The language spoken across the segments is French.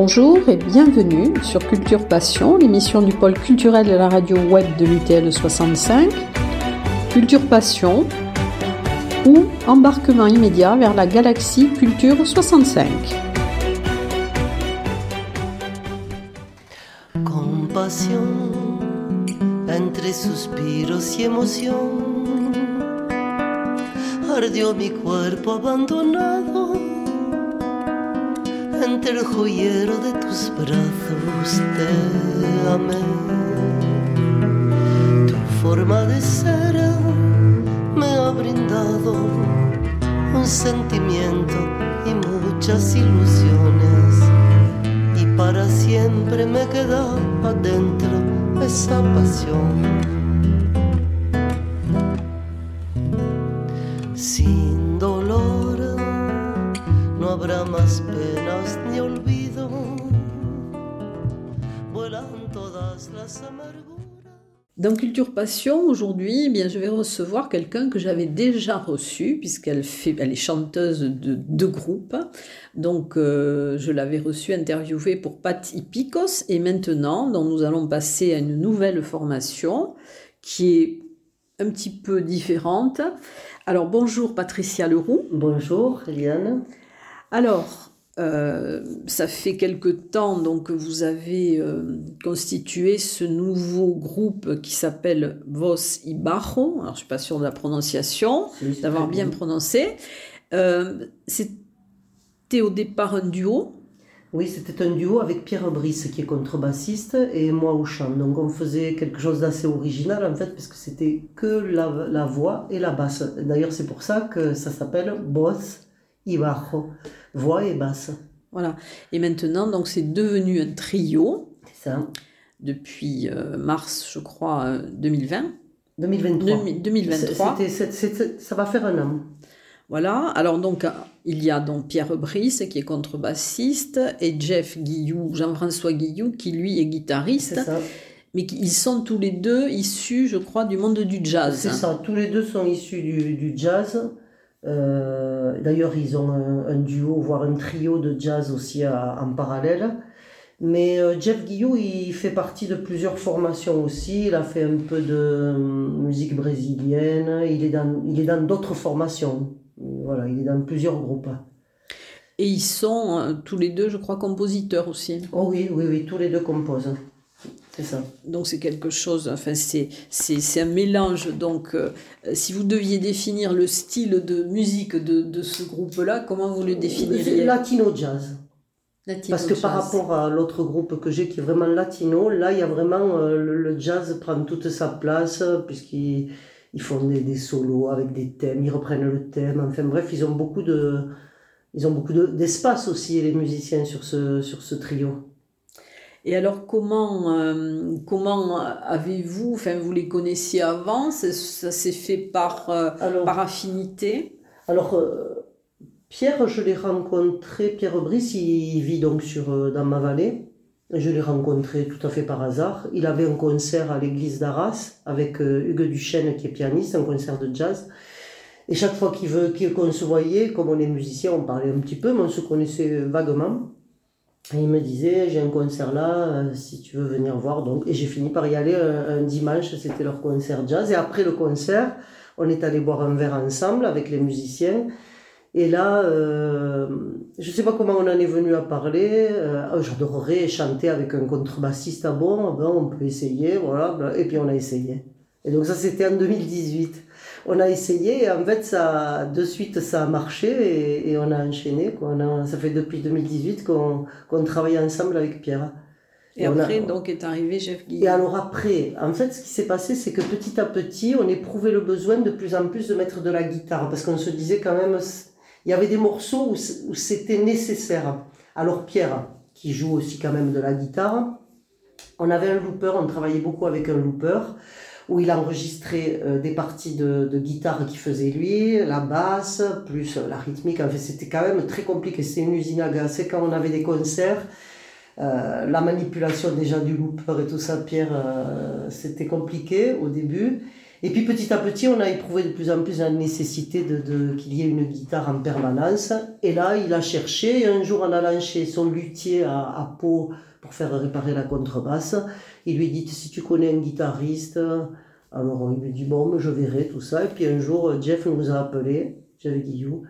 Bonjour et bienvenue sur Culture Passion, l'émission du pôle culturel de la radio web de l'UTL 65. Culture Passion ou embarquement immédiat vers la galaxie Culture 65. Compasión entre suspiros y emoción. Ardió mi cuerpo abandonado entre el joyero de tus brazos. Te amé. Tu forma de ser me ha brindado un sentimiento y muchas ilusiones. Y para siempre me queda adentro esa pasión. Dans Culture Passion, aujourd'hui, eh bien, je vais recevoir quelqu'un que j'avais déjà reçu, puisqu'elle fait, elle est chanteuse de deux groupes. Donc, euh, je l'avais reçue, interviewée pour Pat Picos. Et maintenant, donc, nous allons passer à une nouvelle formation qui est un petit peu différente. Alors, bonjour Patricia Leroux. Bonjour Eliane. Alors, euh, ça fait quelque temps donc que vous avez euh, constitué ce nouveau groupe qui s'appelle Vos y Bajo. Alors je suis pas sûre de la prononciation, Oui, d'avoir bien prononcé. Euh, C'était au départ un duo. Oui, c'était un duo avec Pierre Brice qui est contrebassiste et moi au chant. Donc on faisait quelque chose d'assez original en fait parce que c'était que la, la voix et la basse. D'ailleurs c'est pour ça que ça s'appelle Voz y Bajo, voix et basse. Voilà. Et maintenant donc c'est devenu un trio C'est ça. depuis euh, mars je crois euh, 2020. 2023. Demi- 2023. C'était- c'est- c'est- ça va faire un an. Voilà, alors donc euh, il y a donc Pierre Brice qui est contrebassiste et Jeff Guillou, Jean-François Guillou qui lui est guitariste, C'est ça. mais ils sont tous les deux issus, je crois, du monde du jazz. C'est ça. Tous les deux sont issus du, du jazz. Euh, D'ailleurs, ils ont un, un duo, voire un trio de jazz aussi à- en parallèle. Mais euh, Jeff Guillou, il fait partie de plusieurs formations aussi. Il a fait un peu de euh, musique brésilienne. Il est dans, il est dans d'autres formations. Voilà, il est dans plusieurs groupes. Et ils sont euh, tous les deux, je crois, compositeurs aussi. Oh oui, oui, oui, tous les deux composent. C'est ça. Donc c'est quelque chose, enfin c'est c'est c'est un mélange. Donc euh, si vous deviez définir le style de musique de, de ce groupe-là, comment vous le définiriez? Latino jazz. Latino Parce que par rapport à l'autre groupe que j'ai qui est vraiment latino, là il y a vraiment euh, le, le jazz prend toute sa place puisqu'ils ils font des, des solos avec des thèmes, ils reprennent le thème, enfin bref ils ont beaucoup de ils ont beaucoup de- d'espace aussi les musiciens sur ce sur ce trio. Et alors, comment, euh, comment avez-vous, enfin, vous les connaissiez avant, ça, ça s'est fait par, euh, Alors par affinité? Alors euh, Pierre je l'ai rencontré Pierre Brice il vit donc sur dans ma vallée. Je l'ai rencontré tout à fait par hasard. Il avait un concert à l'église d'Arras avec Hugues Duchesne qui est pianiste, un concert de jazz. Et chaque fois qu'il veut qu'on se voyait, comme on est musicien, on parlait un petit peu, mais on se connaissait vaguement. Et il me disait, j'ai un concert là, euh, si tu veux venir voir. Donc, et j'ai fini par y aller un, un dimanche, c'était leur concert jazz. Et après le concert, on est allé boire un verre ensemble avec les musiciens. Et là, euh, je sais pas comment on en est venu à parler. Euh, Ah, J'adorerais chanter avec un contrebassiste. Ah bon, ben, on peut essayer, voilà. Et puis on a essayé. Et donc ça, c'était en 2018. On a essayé et en fait, ça, de suite, ça a marché et, et on a enchaîné. Quoi. On a, ça fait depuis 2018 qu'on qu'on travaille ensemble avec Pierre. Et Et on a- après, donc, est arrivé Jeff Guy. Et alors après, en fait, ce qui s'est passé, c'est que petit à petit, on éprouvait le besoin de plus en plus de mettre de la guitare, parce qu'on se disait quand même, il y avait des morceaux où c'était nécessaire. Alors Pierre, qui joue aussi quand même de la guitare, on avait un looper, on travaillait beaucoup avec un looper, où il enregistrait euh, des parties de, de guitare qu'il faisait lui, la basse, plus euh, la rythmique. En fait, c'était quand même très compliqué. C'était une usine à gaz. C'est quand on avait des concerts, euh, la manipulation déjà du looper et tout ça, Pierre, euh, c'était compliqué au début. Et puis petit à petit, on a éprouvé de plus en plus la nécessité de, de qu'il y ait une guitare en permanence. Et là, il a cherché. un jour, en allant chez son luthier à, à Pau pour faire réparer la contrebasse, il lui dit si tu connais un guitariste. Alors il lui dit bon, je verrai tout ça. Et puis un jour, Jeff nous a appelé, Jeff Guillou.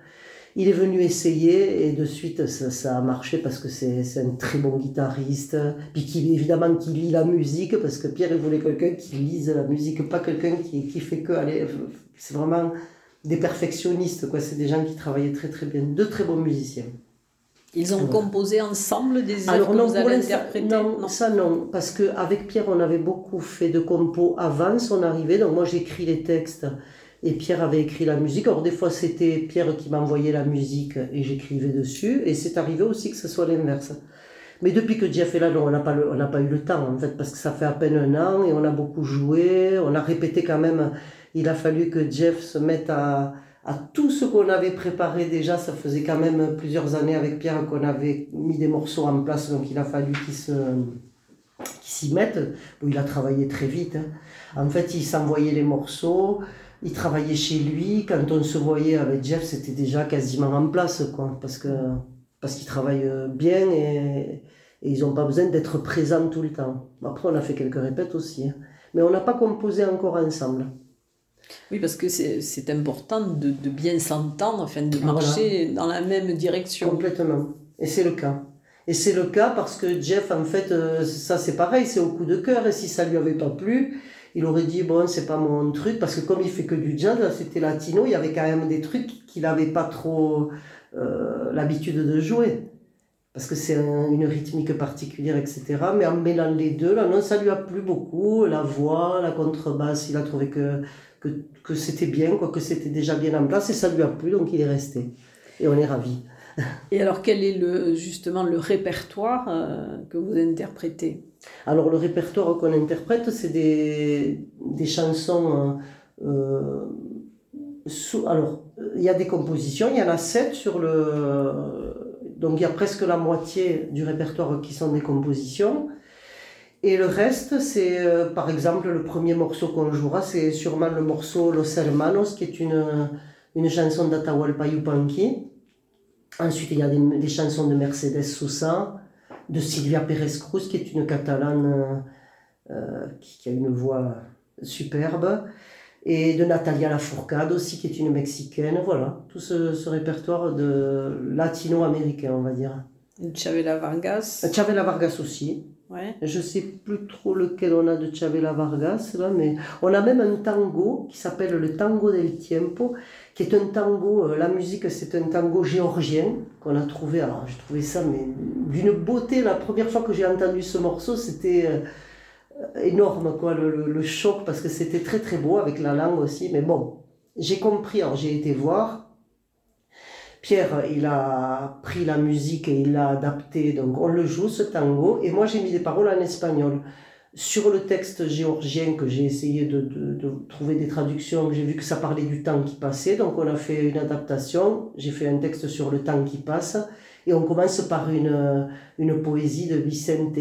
Il est venu essayer et de suite ça, ça a marché parce que c'est un très bon guitariste. Puis qui, évidemment qui lit la musique parce que Pierre il voulait quelqu'un qui lise la musique, pas quelqu'un qui, qui fait que aller. C'est vraiment des perfectionnistes quoi. C'est des gens qui travaillaient très très bien, de très bons musiciens. Ils ont Alors. composé ensemble des œuvres Alors que non, vous allez l'instant, interpréter non, ça non, parce qu'avec Pierre, on avait beaucoup fait de compos avant son arrivée. Donc moi, j'écris les textes et Pierre avait écrit la musique. Alors des fois, c'était Pierre qui m'envoyait la musique et j'écrivais dessus. Et c'est arrivé aussi que ce soit l'inverse. Mais depuis que Jeff est là, non, on n'a pas, pas eu le temps, en fait, parce que ça fait à peine un an et on a beaucoup joué. On a répété quand même. Il a fallu que Jeff se mette à, tout ce qu'on avait préparé déjà. Ça faisait quand même plusieurs années avec Pierre qu'on avait mis des morceaux en place, donc il a fallu qu'il se s'y mette. Bon, il a travaillé très vite. hein. En fait, il s'envoyait les morceaux, il travaillait chez lui. Quand on se voyait avec Jeff, c'était déjà quasiment en place, quoi, parce que parce qu'ils travaillent bien et, et ils n'ont pas besoin d'être présents tout le temps. Après, on a fait quelques répètes aussi, hein. mais on n'a pas composé encore ensemble. Oui, parce que c'est important de, de bien s'entendre, enfin de Voilà. marcher dans la même direction. Complètement. Et c'est le cas. Et c'est le cas parce que Jeff, en fait, euh, ça c'est pareil, c'est au coup de cœur. Et si ça lui avait pas plu, il aurait dit bon, c'est pas mon truc. Parce que comme il fait que du jazz, c'était latino, il y avait quand même des trucs qu'il n'avait pas trop euh, l'habitude de jouer. Parce que c'est un- une rythmique particulière, etc. Mais en mêlant les deux, là, non, ça lui a plu beaucoup. La voix, la contrebasse, il a trouvé que, que, que c'était bien, quoi, que c'était déjà bien en place. Et ça lui a plu, donc il est resté. Et on est ravis. Et alors, quel est le, justement le répertoire euh, que vous interprétez? Alors, le répertoire qu'on interprète, c'est des, des chansons. euh, euh, alors, il y a des compositions, il y en a sept sur le. Donc, il y a presque la moitié du répertoire qui sont des compositions. Et le reste, c'est par exemple le premier morceau qu'on jouera, c'est sûrement le morceau Los Hermanos, qui est une, une chanson d'Atahualpa Yupanqui. Ensuite, il y a des, des chansons de Mercedes Sosa, de Silvia Pérez Cruz, qui est une catalane euh, euh, qui, qui a une voix superbe, et de Natalia Lafourcade aussi, qui est une mexicaine. Voilà, tout ce, ce répertoire de latino-américain, on va dire. Chavela Vargas Chavela Vargas aussi. Ouais. Je sais plus trop lequel on a de Chavela Vargas, là, mais on a même un tango qui s'appelle le tango del tiempo, qui est un tango, euh, la musique c'est un tango géorgien qu'on a trouvé, alors j'ai trouvé ça mais d'une beauté, la première fois que j'ai entendu ce morceau c'était euh, énorme quoi, le, le- le choc, parce que c'était très très beau avec la langue aussi, mais bon, j'ai compris, alors j'ai été voir, Pierre, il a pris la musique et il l'a adapté, donc on le joue ce tango, et moi j'ai mis des paroles en espagnol. Sur le texte géorgien que j'ai essayé de, trouver des traductions, j'ai vu que ça parlait du temps qui passait, donc on a fait une adaptation, j'ai fait un texte sur le temps qui passe, et on commence par une, une poésie de Vicente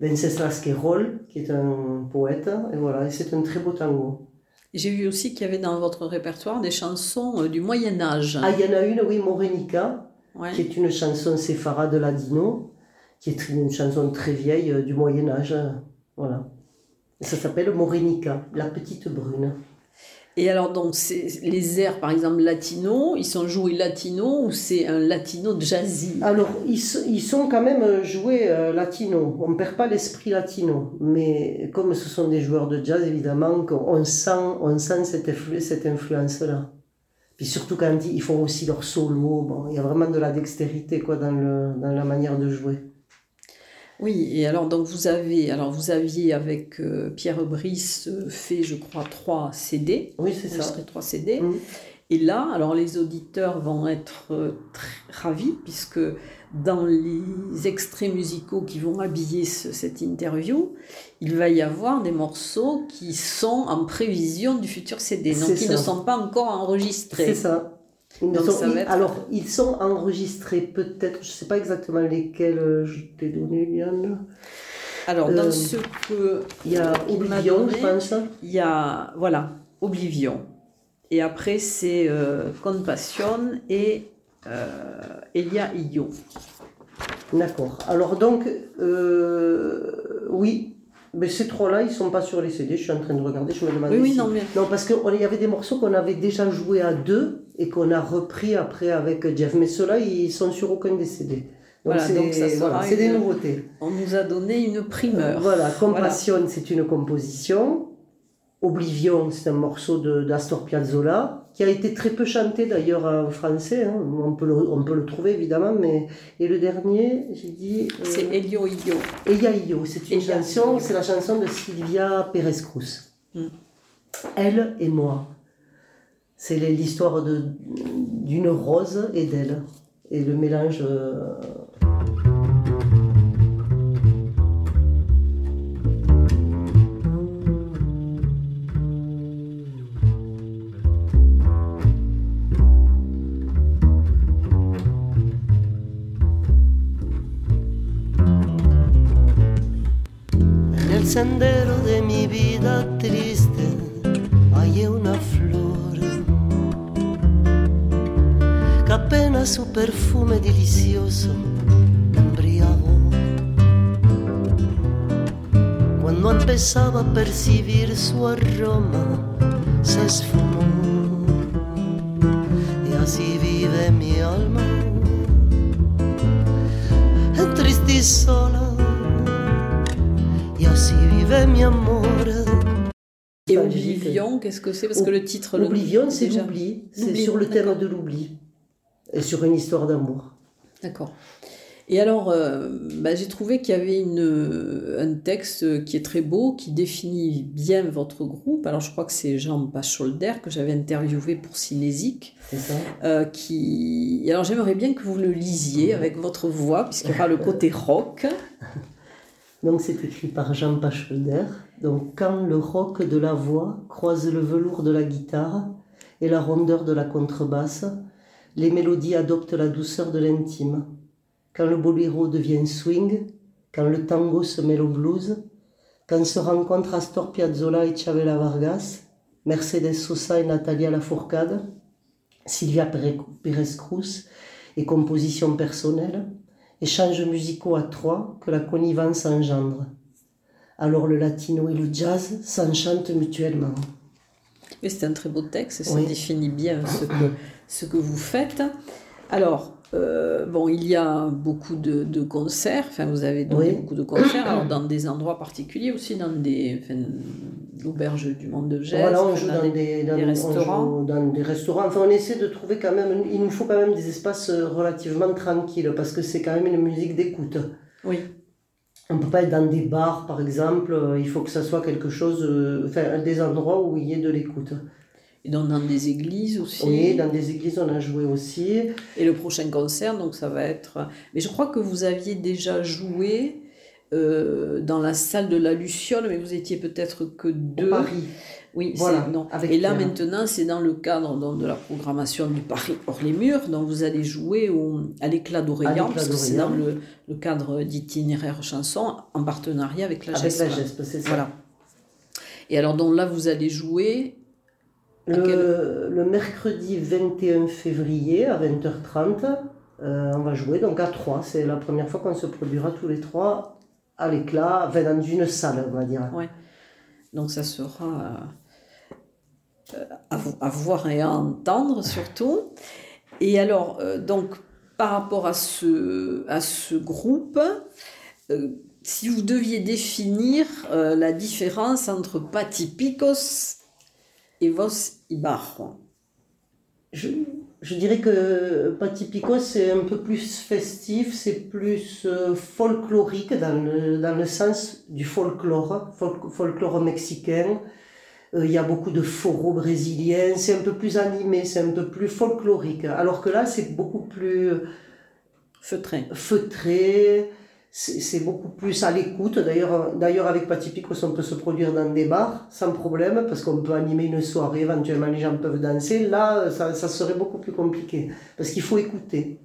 Venceslas Querol, qui est un poète, et voilà, c'est un très beau tango. J'ai vu aussi qu'il y avait dans votre répertoire des chansons euh, du Moyen Âge. Ah, il y en a une, oui, Morenica, Ouais. qui est une chanson séfarade ladino, qui est une chanson très vieille euh, du Moyen Âge. euh, Voilà. Ça s'appelle Morenica, la petite brune. Et alors, donc, les airs, par exemple, latino, ils sont joués latino ou c'est un latino jazzy? Alors, ils, sont quand même euh, joués euh, latino. On ne perd pas l'esprit latino. Mais comme ce sont des joueurs de jazz, évidemment, on sent, on sent cette, cette influence-là. Puis surtout quand ils font aussi leur solo, bon, il y a vraiment de la dextérité quoi, dans, le, dans la manière de jouer. Oui, et alors, donc, vous avez, alors, vous aviez avec euh, Pierre Brice euh, fait, je crois, trois CD, Oui, c'est ça. trois CD. Mhm. Et là, alors les auditeurs vont être euh, très ravis puisque dans les extraits musicaux qui vont habiller ce- cette interview, il va y avoir des morceaux qui sont en prévision du futur CD, donc qui ça. ne sont pas encore enregistrés. C'est ça. Donc va être- Alors, ils sont enregistrés peut-être, je ne sais pas exactement lesquels euh, je t'ai donné, Liane. Alors, dans Euh, ce que. Il y a Oblivion, donné, je pense. Il y a, voilà, Oblivion. Et après, c'est euh, Compassion et euh, Elia Io. D'accord. Alors donc, oui, mais ces trois-là, ils sont pas sur les CD. Je suis en train de regarder, je me demande Oui, oui, si- non, mais. Non, parce qu'il y avait des morceaux qu'on avait déjà joués à deux et qu'on a repris après avec Jeff. Mais ceux-là, ils sont sur aucun des CD. Donc Voilà, c'est voilà, des nouveautés. On nous a donné une primeur. Voilà, Compassion, c'est une composition. Oblivion, c'est un morceau d'Astor Piazzolla, qui a été très peu chanté d'ailleurs en français. hein. On, peut le, on peut le trouver évidemment, mais. Et le dernier, j'ai dit. euh, C'est Elio Io. Eya Io, c'est une chanson, c'est la chanson de Sylvia Pérez-Cruz. Mm. Elle et moi. C'est l'histoire d'une rose et d'elle. Et le mélange. euh, apenas su perfume delicioso embriagó. Cuando empezaba a percibir su aroma, se esfumó. Y así vive mi alma, triste y sola. Y así vive mi amor. Et Oblivion, qu'est-ce que c'est? Parce que le titre. Oblivion, c'est l'oubli. C'est sur le thème de l'oubli. Sur une histoire d'amour. D'accord. Et alors, euh, bah, j'ai trouvé qu'il y avait une, un texte qui est très beau, qui définit bien votre groupe. Alors, je crois que c'est Jean Bacholder que j'avais interviewé pour Cinésique. C'est ça euh, qui... Alors, j'aimerais bien que vous le lisiez avec votre voix, puisqu'il y aura le côté rock. Donc c'est écrit par Jean Pacholder. Donc quand le roc de la voix croise le velours de la guitare et la rondeur de la contrebasse, les mélodies adoptent la douceur de l'intime. Quand le boléro devient swing, quand le tango se mêle au blues, quand se rencontrent Astor Piazzolla et Chavela Vargas, Mercedes Sosa et Natalia Lafourcade, Sylvia Pérez-Cruz et composition personnelle, échanges musicaux à trois que la connivence engendre. Alors le latino et le jazz s'enchantent mutuellement. C'est un très beau texte, et ça Oui. définit bien ce que, ce que vous faites. Alors, euh, bon, il y a beaucoup de, de concerts, enfin, vous avez donné Oui. beaucoup de concerts, alors dans des endroits particuliers aussi, dans des, enfin, l'auberge du monde de Gênes, voilà, on joue dans dans des- dans, restaurants. joue dans des restaurants. Enfin, on essaie de trouver quand même, il nous faut quand même des espaces euh, relativement tranquilles parce que c'est quand même une musique d'écoute. Oui, On ne peut pas être dans des bars, par exemple. euh, Il faut que ça soit quelque chose, enfin, des endroits où il y ait de l'écoute. Et donc dans des églises aussi. Oui, dans des églises, on a joué aussi. Et le prochain concert, donc ça va être... Mais je crois que vous aviez déjà joué euh, dans la salle de la Luciole, mais vous étiez peut-être que Au deux. Paris. Oui, Voilà, non. avec Et là Pierre. maintenant, c'est dans le cadre donc, de la programmation du Paris hors les murs, donc vous allez jouer au- à l'éclat d'Orient, parce que c'est dans le, le cadre d'itinéraire chanson, en partenariat avec la Avec GESPA. la GESP, c'est ça. Voilà. Et alors donc là, vous allez jouer... Le, le mercredi 21 février à 20h30, euh, on va jouer donc à 3. C'est la première fois qu'on se produira tous les trois à l'éclat, enfin, dans une salle, on va dire. Donc ça sera euh, à, vo- à voir et à entendre surtout. Et alors, euh, donc, par rapport à ce, à ce groupe, si vous deviez définir la différence entre Patipicos et Vos Ibarro. Je, je dirais que Patipico, c'est un peu plus festif, c'est plus euh, folklorique dans le, dans le sens du folklore, folk- folklore mexicain. Euh, Il y a beaucoup de foros brésiliens, c'est un peu plus animé, c'est un peu plus folklorique. Alors que là, c'est beaucoup plus Feutré. feutré, c'est beaucoup plus à l'écoute. D'ailleurs, d'ailleurs avec Patipicos, on peut se produire dans des bars sans problème parce qu'on peut animer une soirée, éventuellement les gens peuvent danser. Là, ça, ça serait beaucoup plus compliqué parce qu'il faut écouter.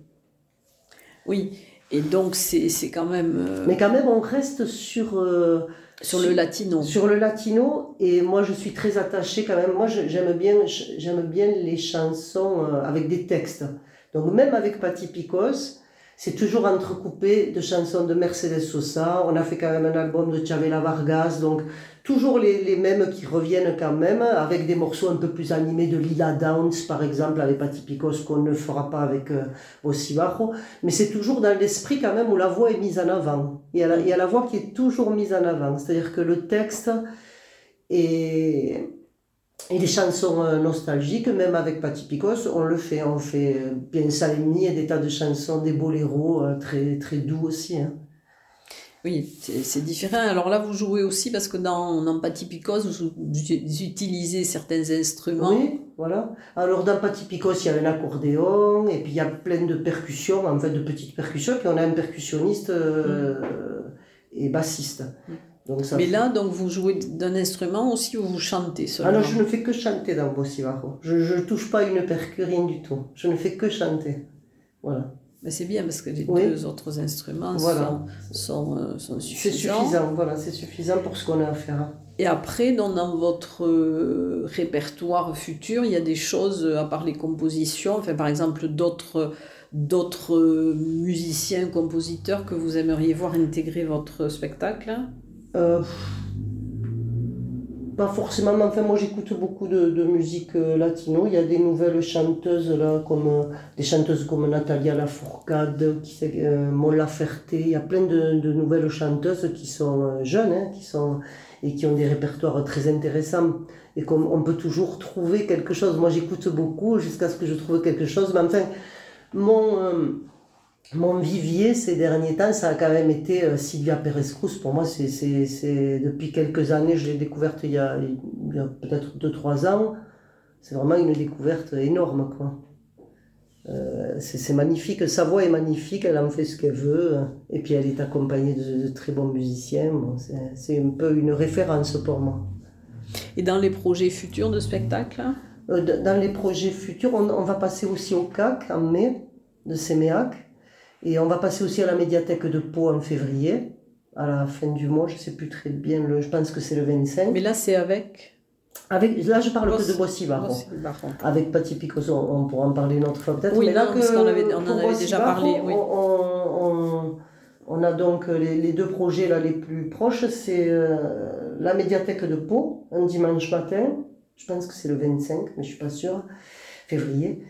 Oui. Et donc, c'est quand même euh, Mais quand même, on reste sur, euh, sur le latino. sur le latino. Et moi, je suis très attachée quand même. Moi, j'aime bien, j'aime bien les chansons euh, avec des textes. Donc, même avec Patti Picos, c'est toujours entrecoupé de chansons de Mercedes Sosa. On a fait quand même un album de Chavela Vargas. Donc, toujours les, les mêmes qui reviennent quand même, avec des morceaux un peu plus animés de Lila Downs, par exemple, avec Patti Picos, qu'on ne fera pas avec euh, Osibajo. Mais c'est toujours dans l'esprit quand même où la voix est mise en avant. Il y a la, il y a la voix qui est toujours mise en avant. C'est-à-dire que le texte et, et les chansons euh, nostalgiques, même avec Patti Picos, on le fait. On fait euh, bien Salemni et des tas de chansons, des boléros euh, très, très doux aussi. hein. Oui, c'est différent. Alors là, vous jouez aussi parce que dans, dans Patti Picos, vous, vous utilisez certains instruments. Oui, voilà. Alors dans Patti Picos, il y a un accordéon et puis il y a plein de percussions, en fait de petites percussions. Puis on a un percussionniste euh, et bassiste. Mm. Donc ça Mais fait- là, donc, vous jouez d'un instrument aussi ou vous chantez Ah seulement non, je ne fais que chanter dans Bossivajo. Je ne touche pas une percu, rien du tout. Je ne fais que chanter. Voilà. Mais c'est bien parce que les Oui. deux autres instruments Voilà. sont, sont, euh, sont C'est suffisants. suffisant, voilà, c'est suffisant pour ce qu'on a à faire. Et après, donc, dans votre euh, répertoire futur, il y a des choses, euh, à part les compositions, enfin, par exemple d'autres d'autres musiciens, compositeurs que vous aimeriez voir intégrer votre spectacle? Euh, pas forcément, mais enfin moi j'écoute beaucoup de, musique euh, latino. Il y a des nouvelles chanteuses là, comme euh, des chanteuses comme Natalia Lafourcade, qui euh, Mon Laferte. Il y a plein de, nouvelles chanteuses qui sont jeunes, hein, qui sont et qui ont des répertoires très intéressants. Et comme on peut toujours trouver quelque chose. Moi j'écoute beaucoup jusqu'à ce que je trouve quelque chose. Mais enfin, mon mon vivier ces derniers temps, ça a quand même été euh, Sylvia Perez-Cruz. Pour moi, c'est, c'est, c'est depuis quelques années, je l'ai découverte il y a, il y a peut-être 2-3 ans. C'est vraiment une découverte énorme. Quoi. Euh, c'est, c'est magnifique, sa voix est magnifique, elle en fait ce qu'elle veut. Et puis elle est accompagnée de, de très bons musiciens. Bon, c'est, un peu une référence pour moi. Et dans les projets futurs de spectacle? Euh, Dans les projets futurs, on, on va passer aussi au CAC en mai de Séméac. Et on va passer aussi à la médiathèque de Pau en février, à la fin du mois, je ne sais plus très bien, le, je pense que c'est le 25. Mais là, c'est avec Avec, là, je parle que Boss- de Boissy-Baron. Boss- Baron. Avec Patti Picos, on, on pourra en parler une autre fois peut-être. Oui, mais là non, parce qu'on avait- on en avait déjà parlé, oui. On, on- on- on a donc les, les deux projets là, les plus proches, c'est euh, la médiathèque de Pau, un dimanche matin, je pense que c'est le 25, mais je suis pas sûre, février.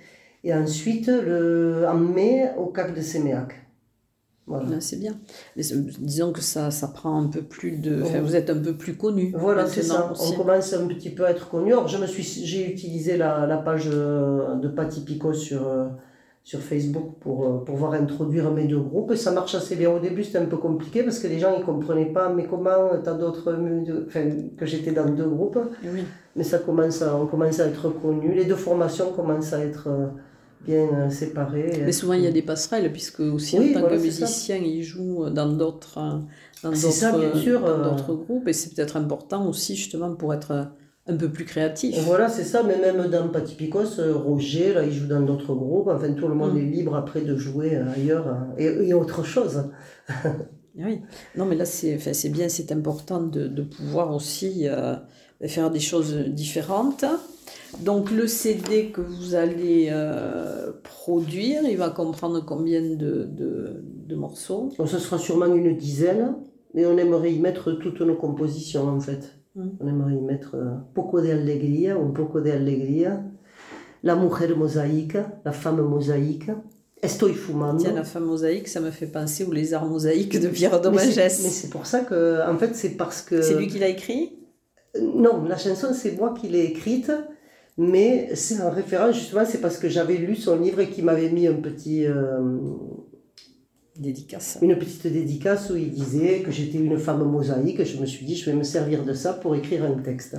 Et ensuite, le, en mai, au CAC de Séméac. Voilà. Là, c'est bien. Mais c'est- disons que ça, ça prend un peu plus de. Enfin, Oui. vous êtes un peu plus connu. Voilà, c'est ça. On commence un petit peu à être connu. Alors, je me suis, j'ai utilisé la, la page euh, de Patti Picot sur, euh, sur Facebook pour euh, pouvoir introduire mes deux groupes. Et ça marche assez bien. Au début, c'était un peu compliqué parce que les gens, ils comprenaient pas, mais comment t'as d'autres, enfin, que j'étais dans deux groupes. Oui. Mais ça commence à, on commence à être connu. Les deux formations commencent à être euh, bien euh, séparées. Mais souvent, il y a des passerelles, puisque aussi Oui, en tant voilà, que musicien, il joue dans d'autres euh, dans d'autres- euh. groupes. Et c'est peut-être important aussi, justement, pour être euh, un peu plus créatif. Et voilà, c'est ça, mais même dans Patti Picos, euh, Roger, là, il joue dans d'autres groupes. Enfin, tout le monde Mm. est libre après de jouer euh, ailleurs euh, et, et autre chose. Oui. Non, mais là, c'est enfin, bien, c'est important de, de pouvoir aussi euh, faire des choses différentes. Donc, le CD que vous allez euh, produire, il va comprendre combien de, de, de morceaux? Ce sera sûrement une dizaine, mais on aimerait y mettre toutes nos compositions, en fait. Mm. On aimerait y mettre Poco de Alegría, un Poco de Alegría, La Mujer Mosaïca, La Femme Mosaïque, Estoy Fumando. Tiens, la femme mosaïque, ça me fait penser aux lézards mosaïques de Pierre Domingès. mais c'est pour ça que, en fait, c'est parce que... C'est lui qui l'a écrit? Non, la chanson, c'est moi qui l'ai écrite, mais c'est en référence, justement, c'est parce que j'avais lu son livre et qu'il m'avait mis un petit, euh, Dédicace. une petite dédicace où il disait que j'étais une femme mosaïque. Et je me suis dit, je vais me servir de ça pour écrire un texte.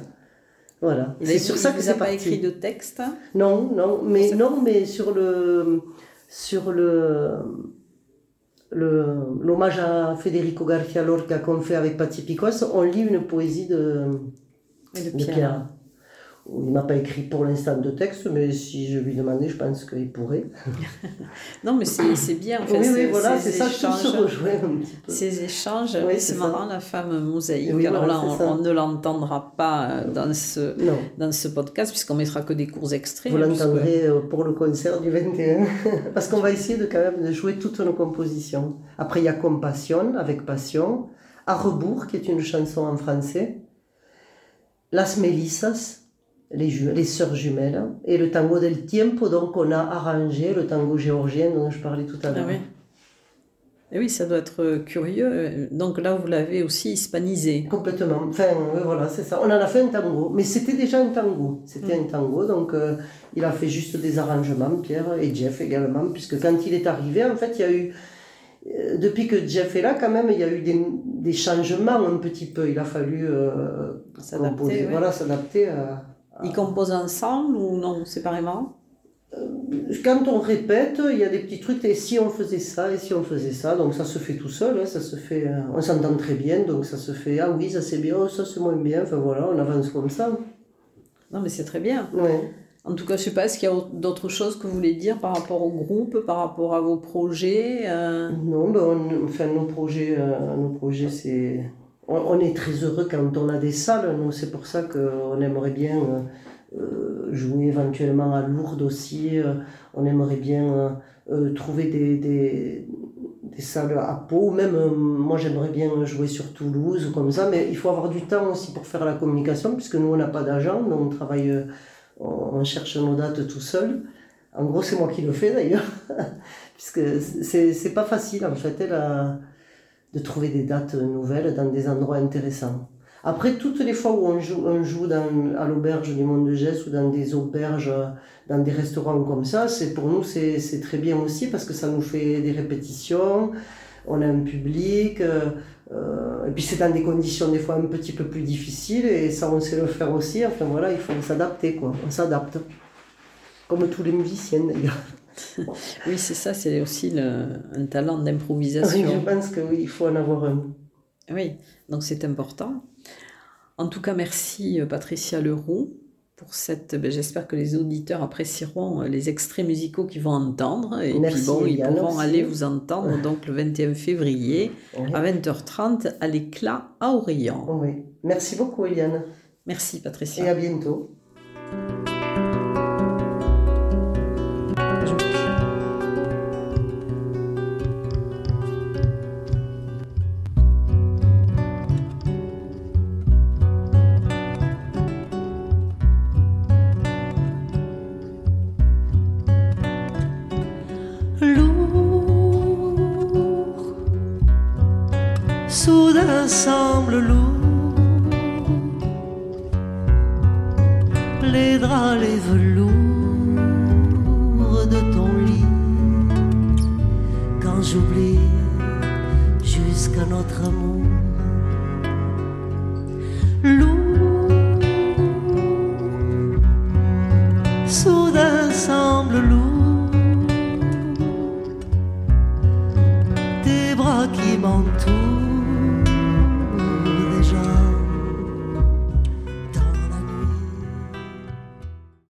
Voilà. Il C'est a- sur ça que a c'est pas écrit de texte Non, non, mais, non, mais sur le. Sur le. L'hommage à Federico García Lorca qu'on fait avec Patti Picos, on lit une poésie de, de de Pierre. Il m'a pas écrit pour l'instant de texte, mais si je lui demandais, je pense qu'il pourrait. non, mais c'est bien. En fait, oui, oui, voilà, c'est ça, je se rejoindre un petit peu. Ces échanges, oui, c'est marrant, la femme mosaïque. Alors là, on, ne l'entendra pas euh, dans ce, dans ce podcast, puisqu'on mettra que des cours extraits. Vous l'entendrez euh, pour le concert du 21, parce qu'on va essayer de quand même de jouer toutes nos compositions. Après, il y a Compassion, avec passion, À rebours, qui est une chanson en français, Las Melissas, les, les sœurs jumelles, et le tango del tiempo, donc on a arrangé le tango géorgien dont je parlais tout à l'heure. Ah oui. Et oui, ça doit être curieux. Donc là, vous l'avez aussi hispanisé. Complètement. Enfin, voilà, c'est ça. On en a fait un tango. Mais c'était déjà un tango. C'était mm. un tango. Donc, euh, il a fait juste des arrangements, Pierre et Jeff également. Puisque quand il est arrivé, en fait, il y a eu. Euh, depuis que Jeff est là, quand même, il y a eu des, des changements un petit peu. Il a fallu euh, s'adapter. Voilà, s'adapter à ils composent ensemble ou non, séparément? Euh, quand on répète, il y a des petits trucs, et si on faisait ça, et si on faisait ça, donc ça se fait tout seul, hein, ça se fait, euh, on s'entend très bien, donc ça se fait, ah oui, ça c'est bien, oh, ça c'est moins bien, enfin voilà, on avance comme ça. Non mais c'est très bien. Ouais. En tout cas, je sais pas, est-ce qu'il y a d'autres choses que vous voulez dire par rapport au groupe, par rapport à vos projets euh? Non, ben enfin nos projets, nos projets c'est on, est très heureux quand on a des salles. Nous, c'est pour ça qu'on aimerait bien euh, euh, jouer éventuellement à Lourdes aussi. Euh, on aimerait bien trouver des, des, salles à Pau. Même moi, j'aimerais bien jouer sur Toulouse, comme ça. Mais il faut avoir du temps aussi pour faire la communication, puisque nous, on n'a pas d'agent. On travaille, on cherche nos dates tout seul. En gros, c'est moi qui le fais d'ailleurs, puisque c'est pas facile en fait. Elle a, de trouver des dates nouvelles dans des endroits intéressants. Après, toutes les fois où on joue, à l'auberge du Monde de Gesse ou dans des auberges, dans des restaurants comme ça, c'est pour nous c'est très bien aussi parce que ça nous fait des répétitions, on a un public, euh, et puis c'est dans des conditions des fois un petit peu plus difficiles et ça on sait le faire aussi. Enfin voilà, il faut s'adapter quoi, on s'adapte. Comme tous les musiciens d'ailleurs. Oui, c'est ça, c'est aussi un talent d'improvisation. Oui, je pense qu'il il faut en avoir un. Oui, donc c'est important. En tout cas, merci euh, Patricia Leroux pour cette. Ben, j'espère que les auditeurs apprécieront euh, les extraits musicaux qu'ils vont entendre. Et puis bon, ils pourront aller vous entendre donc le 21 février à 20h30 à l'éclat à Orient. Oui. Merci beaucoup, Eliane. Merci, Patricia. Et à bientôt. Semble lourd.